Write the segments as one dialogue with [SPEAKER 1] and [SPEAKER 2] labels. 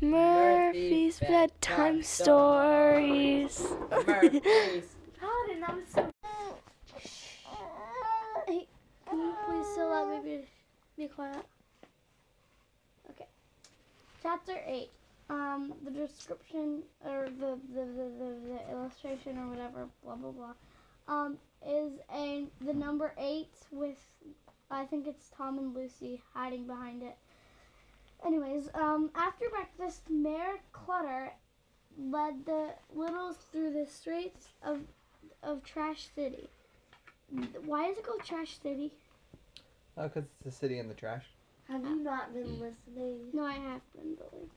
[SPEAKER 1] Murphy's bedtime stories.
[SPEAKER 2] Murphy's.
[SPEAKER 1] God, and I'm so. Hey, can you please still let me be, be quiet? Okay. Chapter 8. Um, the description, or the, the, the, the, the illustration, or whatever, blah, blah, blah, um, is a, the number 8 with, I think it's Tom and Lucy hiding behind it. Anyways, um, after breakfast, Mayor Clutter led the littles through the streets of of Trash City. Why is it called Trash City?
[SPEAKER 3] Oh, because it's the city in the trash.
[SPEAKER 4] Have you not been listening?
[SPEAKER 1] No, I have been, Billy.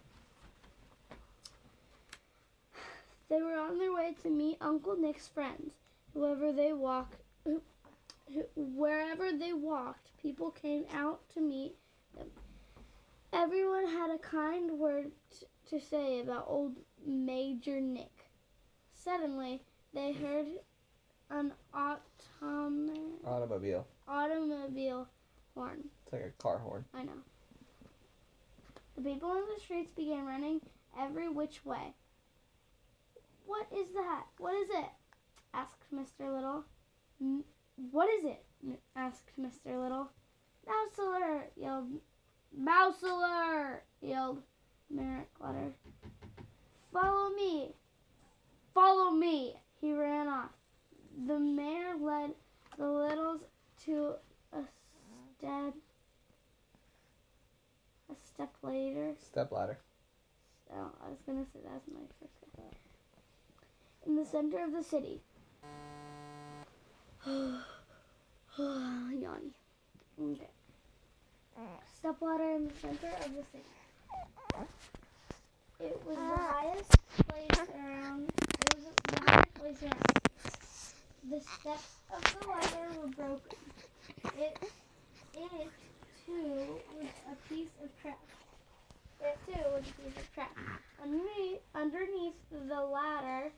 [SPEAKER 1] They were on their way to meet Uncle Nick's friends. Whoever they walk, who, who, wherever they walked, people came out to meet them. Everyone had a kind word t- to say about old Major Nick. Suddenly, they heard an autom-
[SPEAKER 3] Automobile.
[SPEAKER 1] automobile horn.
[SPEAKER 3] It's like a car horn.
[SPEAKER 1] I know. The people in the streets began running every which way. What is that? What is it? asked Mr. Little. "M- What is it? asked Mr. Little. That's Mouseler! yelled Mouseler! yelled Merrick Clutter. Follow me! Follow me! He ran off. The mayor led the littles to a step a step later.
[SPEAKER 3] Step ladder.
[SPEAKER 1] Oh, I was gonna say that's my first guess. In the center of the city. Yanni. Okay. Step ladder in the center of the city. It was the ah. highest place around. It was the highest place around. The steps of the ladder were broken. It, it too was a piece of trash. It too was a piece of trash. Underneath, underneath the ladder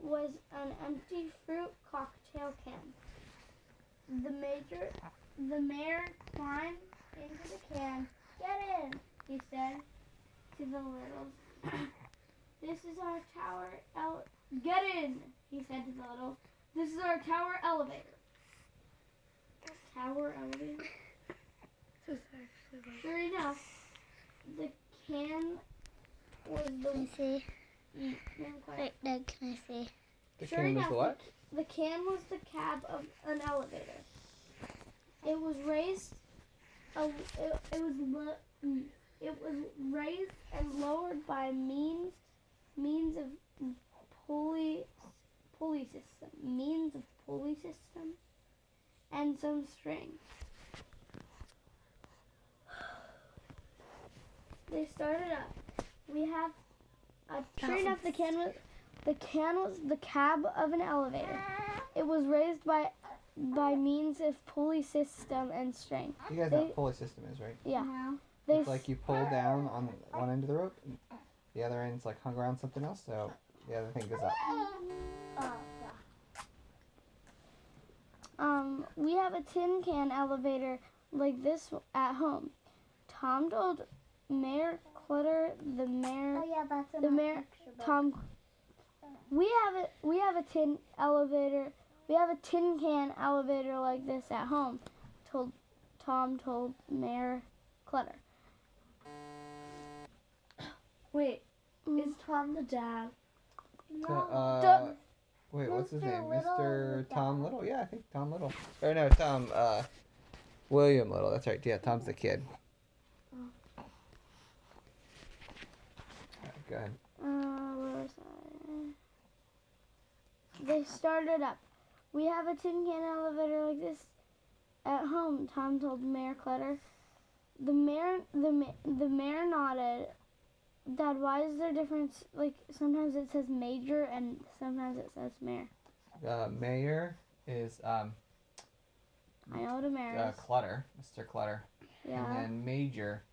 [SPEAKER 1] was an empty fruit cocktail can. The major, the mayor climbed into the can. Get in, he said to the littles. this is our tower. Ele- Get in, he said to the littles. This is our tower elevator. Tower elevator. Sure enough, the can was
[SPEAKER 4] Can
[SPEAKER 1] the
[SPEAKER 4] I see?
[SPEAKER 1] Mm, yeah.
[SPEAKER 4] Wait, Doug, can I see?
[SPEAKER 3] The
[SPEAKER 1] Sure
[SPEAKER 3] can
[SPEAKER 1] enough,
[SPEAKER 3] the what?
[SPEAKER 1] The can was the cab of an elevator. It was raised. It, it was mm, it was raised and lowered by means means of pulley pulley system means of pulley system and some string. They started up. We have a sure enough the can was the can was the cab of an elevator. It was raised by by means of pulley system and string.
[SPEAKER 3] You guys know what pulley system is, right?
[SPEAKER 1] Yeah.
[SPEAKER 4] No.
[SPEAKER 1] They
[SPEAKER 3] It's like you pull down on one end of the rope, and the other end's like hung around something else, so the other thing goes up.
[SPEAKER 4] Oh,
[SPEAKER 1] Um, we have a tin can elevator like this at home. Tom told Mayor Clutter, the mayor,
[SPEAKER 4] oh yeah, that's
[SPEAKER 1] The mayor- Tom. We have a we have a tin elevator. We have a tin can elevator like this at home. Told Tom told Mayor Clutter.
[SPEAKER 4] Wait,
[SPEAKER 1] Mm.
[SPEAKER 4] is Tom the dad?
[SPEAKER 3] So, uh,
[SPEAKER 1] Duh.
[SPEAKER 3] wait, what's his
[SPEAKER 4] Mr.
[SPEAKER 3] name?
[SPEAKER 4] Little
[SPEAKER 3] Mr. Tom
[SPEAKER 4] that.
[SPEAKER 3] Little? Yeah, I think Tom Little. Or no, Tom, uh, William Little. That's right. Yeah, Tom's the kid. Alright, Go ahead.
[SPEAKER 1] Uh, where was I? They started up. We have a tin can elevator like this at home. Tom told Mayor Clutter. The mayor, the ma- the mayor nodded. Dad, why is there difference? Like sometimes it says major and sometimes it says mayor.
[SPEAKER 3] Uh, mayor is um,
[SPEAKER 1] I know what a mayor
[SPEAKER 3] uh,
[SPEAKER 1] is.
[SPEAKER 3] Clutter, Mr. Clutter.
[SPEAKER 1] Yeah.
[SPEAKER 3] And then major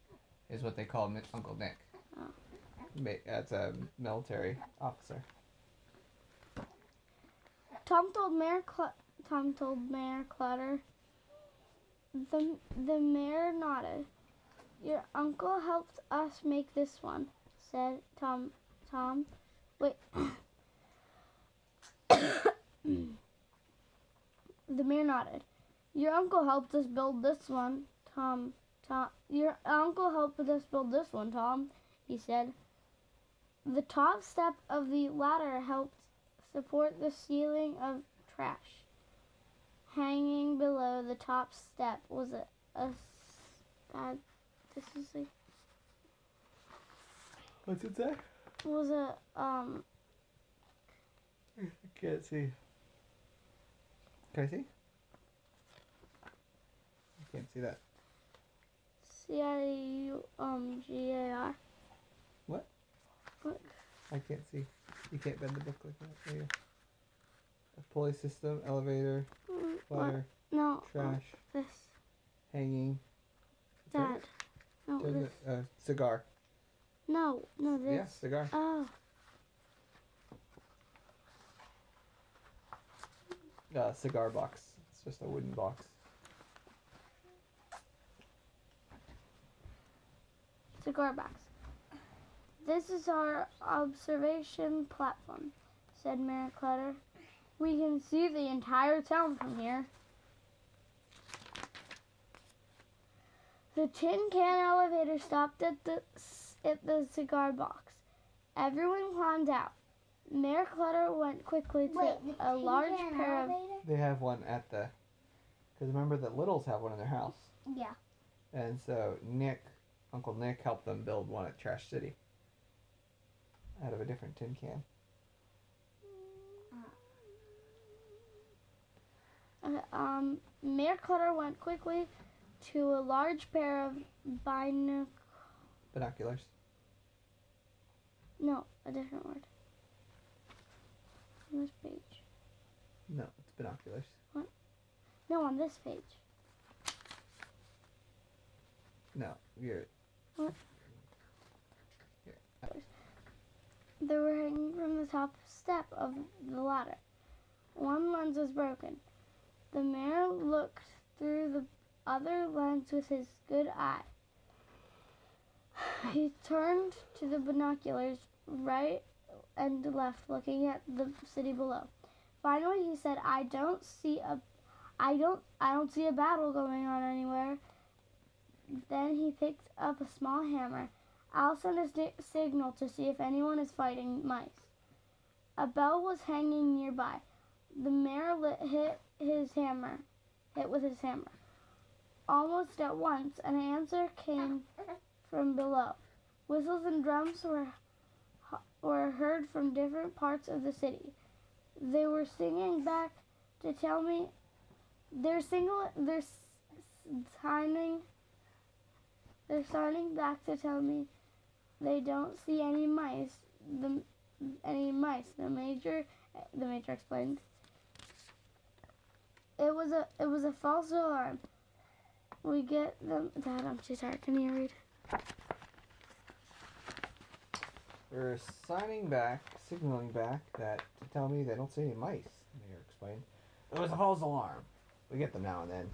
[SPEAKER 3] is what they call Uncle Nick.
[SPEAKER 1] Oh.
[SPEAKER 3] That's a military officer.
[SPEAKER 1] Tom told Mayor Cl- Tom told Mayor Clutter. The the mayor nodded. Your uncle helped us make this one, said Tom. Tom, wait. the mayor nodded. Your uncle helped us build this one, Tom. Tom, your uncle helped us build this one, Tom. He said. The top step of the ladder helped support the ceiling of trash. Hanging below the top step was a. uh, this is like
[SPEAKER 3] What's it say?
[SPEAKER 1] was a um
[SPEAKER 3] I can't see. Can I see? I can't see that.
[SPEAKER 1] C I U um G A R.
[SPEAKER 3] What?
[SPEAKER 1] What?
[SPEAKER 3] I can't see. You can't bend the book like that. There you go. A pulley system, elevator,
[SPEAKER 1] Mm, What?
[SPEAKER 3] ladder,
[SPEAKER 1] No.
[SPEAKER 3] trash,
[SPEAKER 1] This.
[SPEAKER 3] hanging.
[SPEAKER 1] That. No.
[SPEAKER 3] There's
[SPEAKER 1] This.
[SPEAKER 3] a, a cigar.
[SPEAKER 1] No. No. This.
[SPEAKER 3] Yeah, cigar.
[SPEAKER 1] Oh.
[SPEAKER 3] Uh, cigar box. It's just a wooden box.
[SPEAKER 1] Cigar box. This is our observation platform, said Mayor Clutter. We can see the entire town from here. The tin can elevator stopped at the at the cigar box. Everyone climbed out. Mayor Clutter went quickly to
[SPEAKER 4] Wait,
[SPEAKER 1] a large
[SPEAKER 4] can
[SPEAKER 1] pair of?
[SPEAKER 3] They have one at the. Because remember that Littles have one in their house.
[SPEAKER 4] Yeah.
[SPEAKER 3] And so Nick, Uncle Nick, helped them build one at Trash City. Out of a different tin can.
[SPEAKER 1] Uh, um, Mayor Clutter went quickly to a large pair of binoc.
[SPEAKER 3] Binoculars.
[SPEAKER 1] No, a different word. On this page.
[SPEAKER 3] No, it's binoculars. What?
[SPEAKER 1] No, on this page.
[SPEAKER 3] No, you're.
[SPEAKER 1] They were hanging from the top step of the ladder. One lens was broken. The mayor looked through the other lens with his good eye. He turned to the binoculars right and left looking at the city below. Finally he said, "I don't see a I don't I don't see a battle going on anywhere." Then he picked up a small hammer. I'll send a signal to see if anyone is fighting mice. A bell was hanging nearby. The mayor hit his hammer, hit with his hammer. Almost at once, an answer came from below. Whistles and drums were were heard from different parts of the city. They were singing back to tell me. They're singing. They're signing. They're signing back to tell me they don't see any mice. The any mice. The major, the major explained. It was a it was a false alarm. We get them. Dad, I'm too tired. Can you read?
[SPEAKER 3] They're signing back, signaling back that to tell me they don't see any mice. The mayor explained. It was a false alarm. We get them now and then.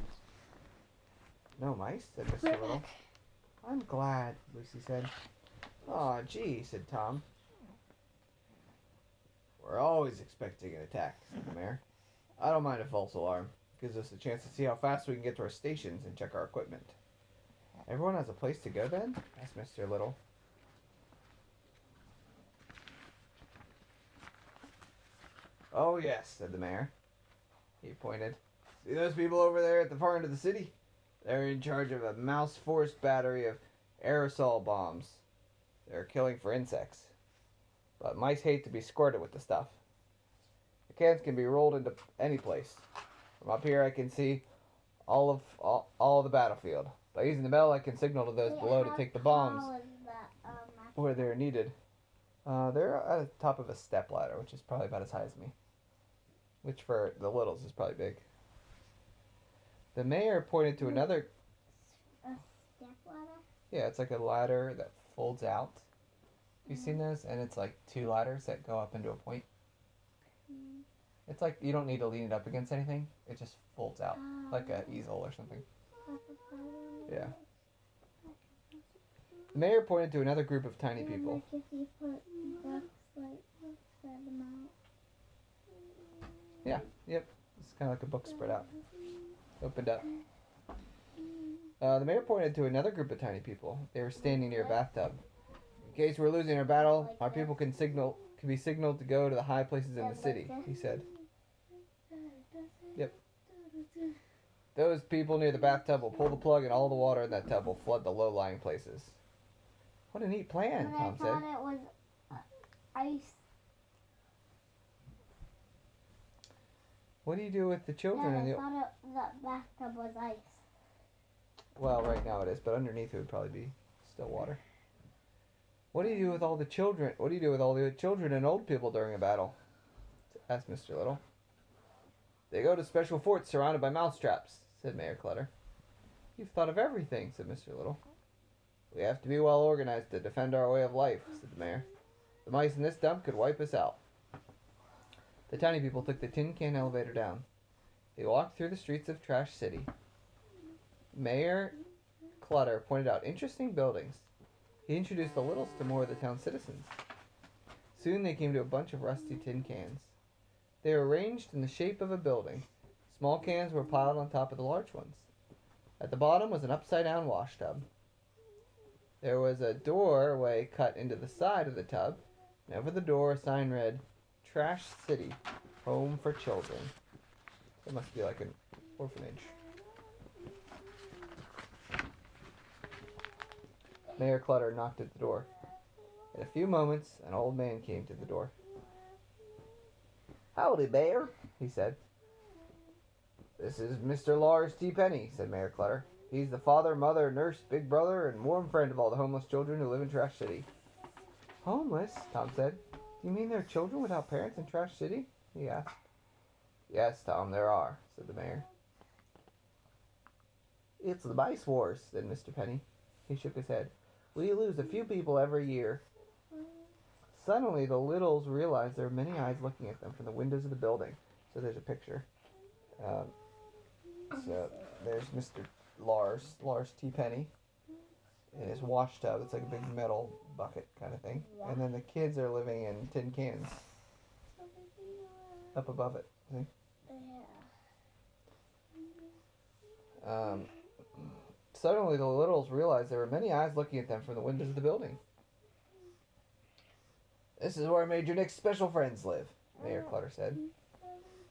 [SPEAKER 3] No mice, said Mr.
[SPEAKER 1] Rick.
[SPEAKER 3] Little. I'm glad, Lucy said. Aw, gee, said Tom. We're always expecting an attack, said the mayor. I don't mind a false alarm. It Gives us a chance to see how fast we can get to our stations and check our equipment. Everyone has a place to go then? asked Mr. Little. Oh, yes, said the mayor. He pointed. See those people over there at the far end of the city? They're in charge of a mouse force battery of aerosol bombs. They're killing for insects. But mice hate to be squirted with the stuff. The cans can be rolled into any place. From up here, I can see all of all, all of the battlefield. By using the bell, I can signal to those below to take the bombs
[SPEAKER 4] that, um,
[SPEAKER 3] where they're needed. Uh, they're at the top of a step ladder, which is probably about as high as me. Which for the littles is probably big. The mayor pointed to another.
[SPEAKER 4] Step ladder?
[SPEAKER 3] Yeah, it's like a ladder that folds out. You've seen mm-hmm. those, and it's like two ladders that go up into a point. Mm-hmm. It's like you don't need to lean it up against anything. It just folds out like an ah. easel or something. Yeah. The mayor pointed to another group of tiny people.
[SPEAKER 4] Like if you put books like them out.
[SPEAKER 3] It's kind of like a book spread out, opened up. Mm-hmm. Uh, the mayor pointed to another group of tiny people. They were standing near a bathtub. In case we're losing our battle, our people can signal can be signaled to go to the high places in the city. He said. Yep. Those people near the bathtub will pull the plug, and all the water in that tub will flood the low-lying places. What a neat plan,
[SPEAKER 4] But I
[SPEAKER 3] Tom said.
[SPEAKER 4] thought it was uh, ice.
[SPEAKER 3] What do you do with the children in
[SPEAKER 4] I
[SPEAKER 3] the?
[SPEAKER 4] thought it, the bathtub was ice.
[SPEAKER 3] Well, right now it is, but underneath it would probably be still water. What do you do with all the children? What do you do with all the children and old people during a battle? asked Mr. Little. They go to special forts surrounded by mousetraps, said Mayor Clutter. You've thought of everything, said Mr. Little. We have to be well organized to defend our way of life, said the mayor. The mice in this dump could wipe us out. The tiny people took the tin can elevator down. They walked through the streets of Trash City. Mayor Clutter pointed out interesting buildings. He introduced the Littles to more of the town's citizens. Soon they came to a bunch of rusty tin cans. They were arranged in the shape of a building. Small cans were piled on top of the large ones. At the bottom was an upside down wash tub. There was a doorway cut into the side of the tub, and over the door a sign read, Trash City, Home for Children. It must be like an orphanage. Mayor Clutter knocked at the door. In a few moments, an old man came to the door. Howdy, Mayor, he said. This is Mr. Lars T. Penny, said Mayor Clutter. He's the father, mother, nurse, big brother, and warm friend of all the homeless children who live in Trash City. Homeless? Tom said. Do you mean there are children without parents in Trash City? he asked. Yes, Tom, there are, said the mayor. It's the mice wars, said Mr. Penny. He shook his head. We lose a few people every year. Suddenly, the Littles realize there are many eyes looking at them from the windows of the building. So there's a picture. Um, so there's Mr. Lars, Lars T. Penny, in his wash tub. It's like a big metal bucket kind of thing. And then the kids are living in tin cans up above it. See? Um, suddenly, the Littles realized there were many eyes looking at them from the windows of the building. This is where Major Nick's special friends live, Mayor Clutter said.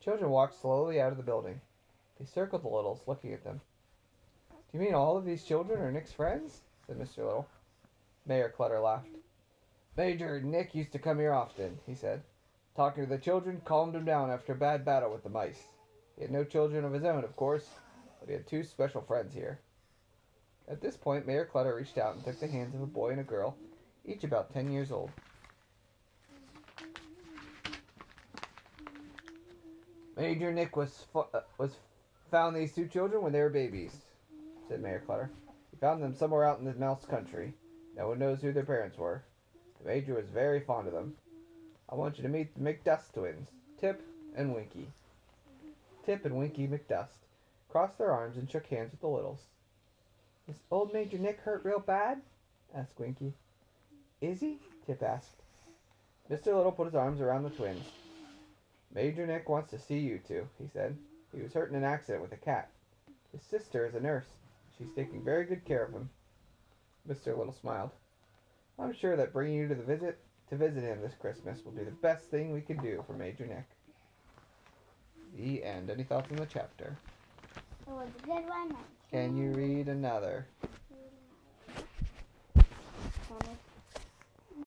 [SPEAKER 3] Children walked slowly out of the building. They circled the Littles, looking at them. Do you mean all of these children are Nick's friends? said Mr. Little. Mayor Clutter laughed. Major Nick used to come here often, he said. Talking to the children calmed him down after a bad battle with the mice. He had no children of his own, of course, but he had two special friends here. At this point, Mayor Clutter reached out and took the hands of a boy and a girl, each about ten years old. Major Nick was uh, was found these two children when they were babies, said Mayor Clutter. He found them somewhere out in the mouse country. No one knows who their parents were. The Major was very fond of them. I want you to meet the McDust twins, Tip and Winky. Tip and Winky McDust crossed their arms and shook hands with the Littles. Is old Major Nick hurt real bad? asked Winky. Is he? Tip asked. Mr. Little put his arms around the twins. Major Nick wants to see you two, he said. He was hurt in an accident with a cat. His sister is a nurse. She's taking very good care of him. Mr. Little smiled. I'm sure that bringing you to the visit to visit him this Christmas will be the best thing we can do for Major Nick. The end. Any thoughts on the chapter?
[SPEAKER 4] It was a good one.
[SPEAKER 3] Can you read another?